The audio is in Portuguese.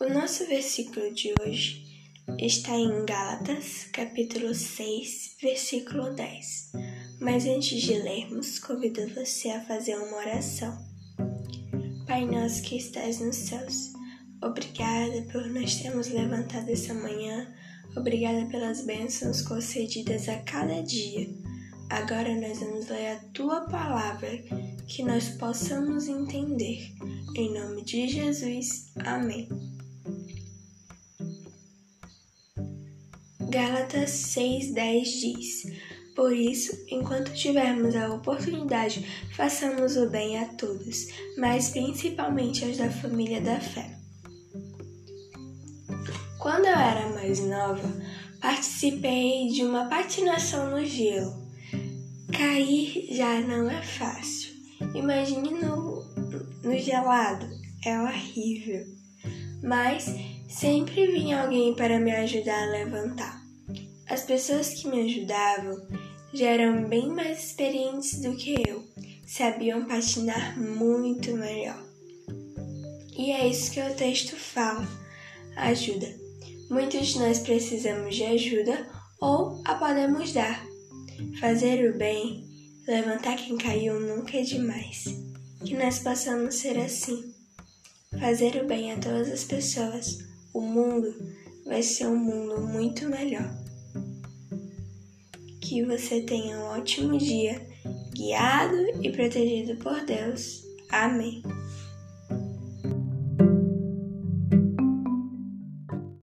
O nosso versículo de hoje está em Gálatas, capítulo 6, versículo 10. Mas antes de lermos, convido você a fazer uma oração. Pai nosso que estás nos céus, obrigada por nós termos levantado essa manhã, obrigada pelas bênçãos concedidas a cada dia. Agora nós vamos ler a tua palavra, que nós possamos entender. Em nome de Jesus, amém. Gálatas 6,10 diz: Por isso, enquanto tivermos a oportunidade, façamos o bem a todos, mas principalmente aos da família da fé. Quando eu era mais nova, participei de uma patinação no gelo. Cair já não é fácil. Imagine no, no gelado, é horrível. Mas sempre vinha alguém para me ajudar a levantar. As pessoas que me ajudavam já eram bem mais experientes do que eu, sabiam patinar muito melhor. E é isso que o texto fala: ajuda. Muitos de nós precisamos de ajuda ou a podemos dar. Fazer o bem, levantar quem caiu nunca é demais. Que nós possamos ser assim. Fazer o bem a todas as pessoas. O mundo vai ser um mundo muito melhor. Que você tenha um ótimo dia, guiado e protegido por Deus. Amém.